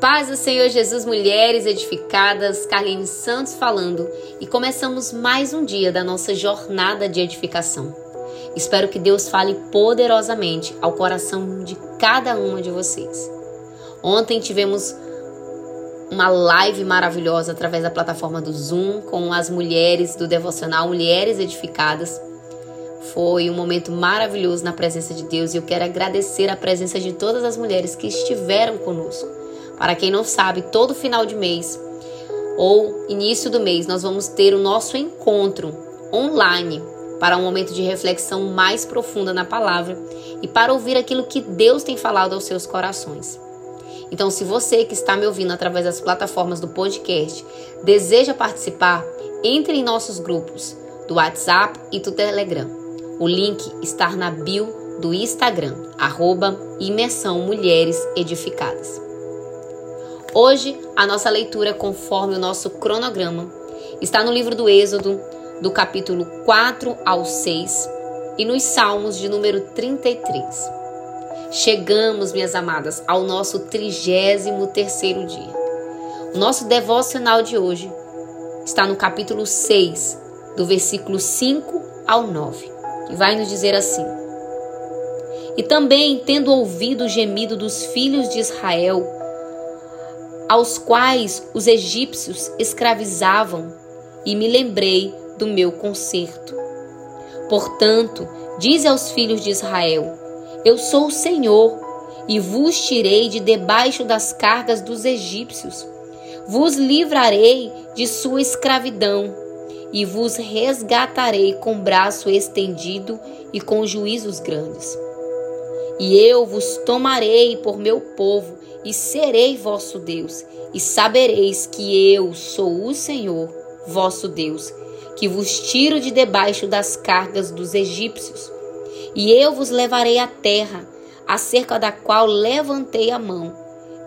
Paz do Senhor Jesus, mulheres edificadas, Carlinhos Santos falando, e começamos mais um dia da nossa jornada de edificação. Espero que Deus fale poderosamente ao coração de cada uma de vocês. Ontem tivemos uma live maravilhosa através da plataforma do Zoom com as mulheres do devocional Mulheres Edificadas. Foi um momento maravilhoso na presença de Deus e eu quero agradecer a presença de todas as mulheres que estiveram conosco. Para quem não sabe, todo final de mês ou início do mês nós vamos ter o nosso encontro online para um momento de reflexão mais profunda na palavra e para ouvir aquilo que Deus tem falado aos seus corações. Então, se você que está me ouvindo através das plataformas do podcast deseja participar, entre em nossos grupos do WhatsApp e do Telegram. O link está na bio do Instagram, arroba Imersão Mulheres Edificadas. Hoje, a nossa leitura, conforme o nosso cronograma, está no livro do Êxodo, do capítulo 4 ao 6 e nos Salmos de número 33. Chegamos, minhas amadas, ao nosso 33 dia. O nosso devocional de hoje está no capítulo 6, do versículo 5 ao 9, que vai nos dizer assim: E também, tendo ouvido o gemido dos filhos de Israel, aos quais os egípcios escravizavam, e me lembrei do meu conserto. Portanto, dize aos filhos de Israel: eu sou o Senhor, e vos tirei de debaixo das cargas dos egípcios. Vos livrarei de sua escravidão, e vos resgatarei com braço estendido e com juízos grandes. E eu vos tomarei por meu povo, e serei vosso Deus, e sabereis que eu sou o Senhor, vosso Deus, que vos tiro de debaixo das cargas dos egípcios e eu vos levarei à terra, acerca da qual levantei a mão,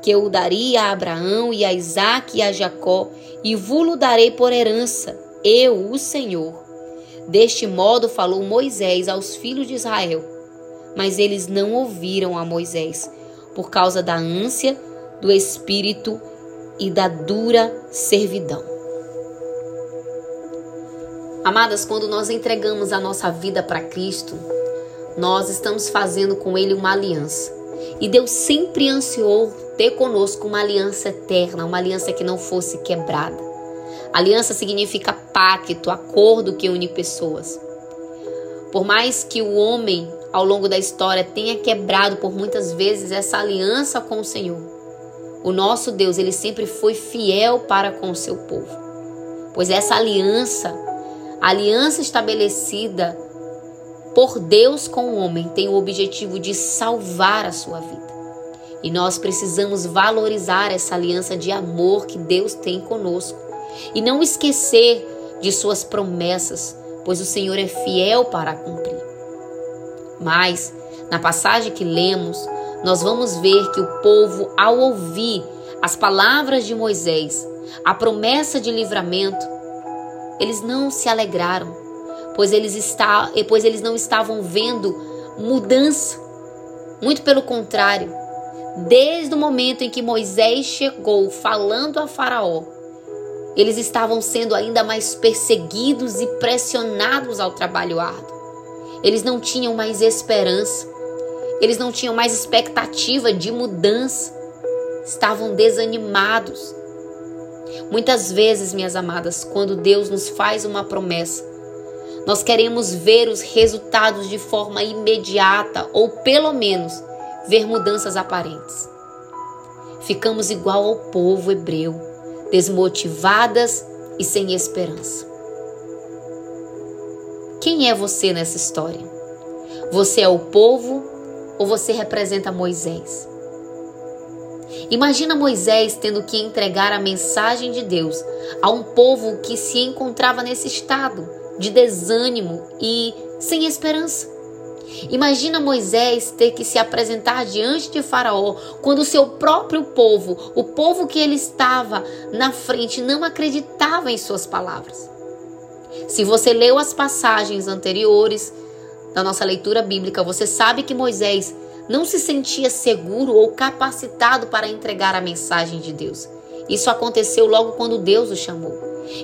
que eu daria a Abraão e a Isaque e a Jacó, e vos darei por herança, eu, o Senhor. Deste modo falou Moisés aos filhos de Israel. Mas eles não ouviram a Moisés, por causa da ânsia do espírito e da dura servidão. Amadas, quando nós entregamos a nossa vida para Cristo, nós estamos fazendo com Ele uma aliança. E Deus sempre ansiou ter conosco uma aliança eterna, uma aliança que não fosse quebrada. Aliança significa pacto, acordo que une pessoas. Por mais que o homem, ao longo da história, tenha quebrado por muitas vezes essa aliança com o Senhor, o nosso Deus, ele sempre foi fiel para com o seu povo. Pois essa aliança, a aliança estabelecida por Deus com o homem tem o objetivo de salvar a sua vida. E nós precisamos valorizar essa aliança de amor que Deus tem conosco e não esquecer de suas promessas, pois o Senhor é fiel para cumprir. Mas, na passagem que lemos, nós vamos ver que o povo, ao ouvir as palavras de Moisés, a promessa de livramento, eles não se alegraram, pois eles, está, pois eles não estavam vendo mudança. Muito pelo contrário, desde o momento em que Moisés chegou falando a Faraó, eles estavam sendo ainda mais perseguidos e pressionados ao trabalho árduo. Eles não tinham mais esperança, eles não tinham mais expectativa de mudança, estavam desanimados. Muitas vezes, minhas amadas, quando Deus nos faz uma promessa, nós queremos ver os resultados de forma imediata ou pelo menos ver mudanças aparentes. Ficamos igual ao povo hebreu, desmotivadas e sem esperança. Quem é você nessa história? Você é o povo ou você representa Moisés? Imagina Moisés tendo que entregar a mensagem de Deus a um povo que se encontrava nesse estado de desânimo e sem esperança. Imagina Moisés ter que se apresentar diante de Faraó quando o seu próprio povo, o povo que ele estava na frente, não acreditava em suas palavras. Se você leu as passagens anteriores da nossa leitura bíblica, você sabe que Moisés não se sentia seguro ou capacitado para entregar a mensagem de Deus. Isso aconteceu logo quando Deus o chamou.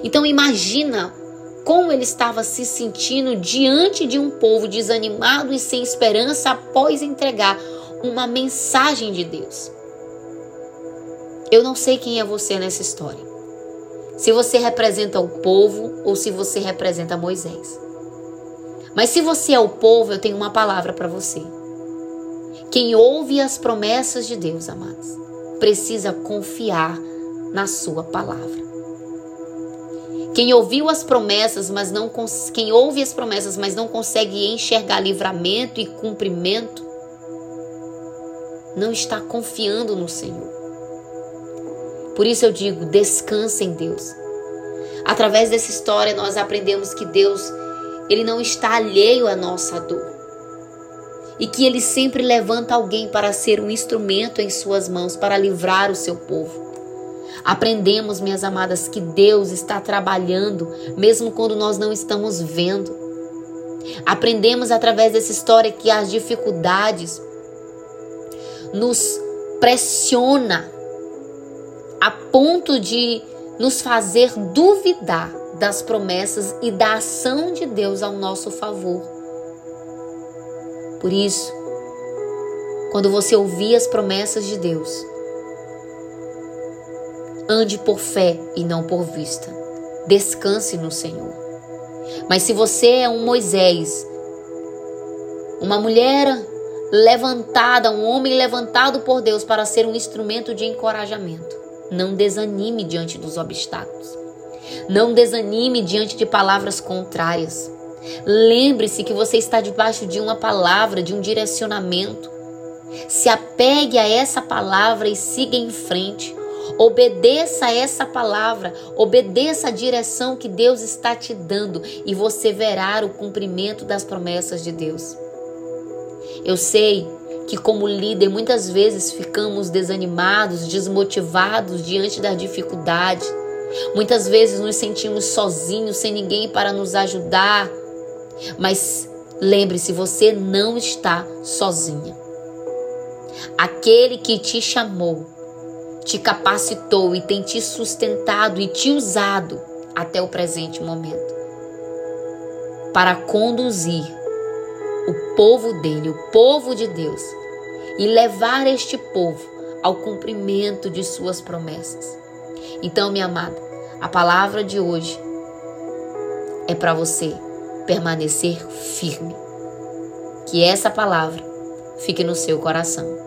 Então imagina como ele estava se sentindo diante de um povo desanimado e sem esperança após entregar uma mensagem de Deus. Eu não sei quem é você nessa história. Se você representa o povo ou se você representa Moisés. Mas se você é o povo, eu tenho uma palavra para você. Quem ouve as promessas de Deus, amados, precisa confiar na sua palavra. Quem ouviu as promessas, mas não quem ouve as promessas, mas não consegue enxergar livramento e cumprimento, não está confiando no Senhor. Por isso eu digo, descansa em Deus. Através dessa história nós aprendemos que Deus, ele não está alheio à nossa dor. E que ele sempre levanta alguém para ser um instrumento em suas mãos para livrar o seu povo. Aprendemos, minhas amadas, que Deus está trabalhando mesmo quando nós não estamos vendo. Aprendemos através dessa história que as dificuldades nos pressiona a ponto de nos fazer duvidar das promessas e da ação de Deus ao nosso favor. Por isso, quando você ouvir as promessas de Deus, ande por fé e não por vista. Descanse no Senhor. Mas se você é um Moisés, uma mulher levantada, um homem levantado por Deus para ser um instrumento de encorajamento, não desanime diante dos obstáculos. Não desanime diante de palavras contrárias. Lembre-se que você está debaixo de uma palavra, de um direcionamento. Se apegue a essa palavra e siga em frente. Obedeça a essa palavra, obedeça a direção que Deus está te dando e você verá o cumprimento das promessas de Deus. Eu sei que, como líder, muitas vezes ficamos desanimados, desmotivados diante das dificuldades. Muitas vezes nos sentimos sozinhos, sem ninguém para nos ajudar. Mas lembre-se, você não está sozinha. Aquele que te chamou, te capacitou e tem te sustentado e te usado até o presente momento para conduzir povo dele, o povo de Deus, e levar este povo ao cumprimento de suas promessas. Então, minha amada, a palavra de hoje é para você permanecer firme. Que essa palavra fique no seu coração.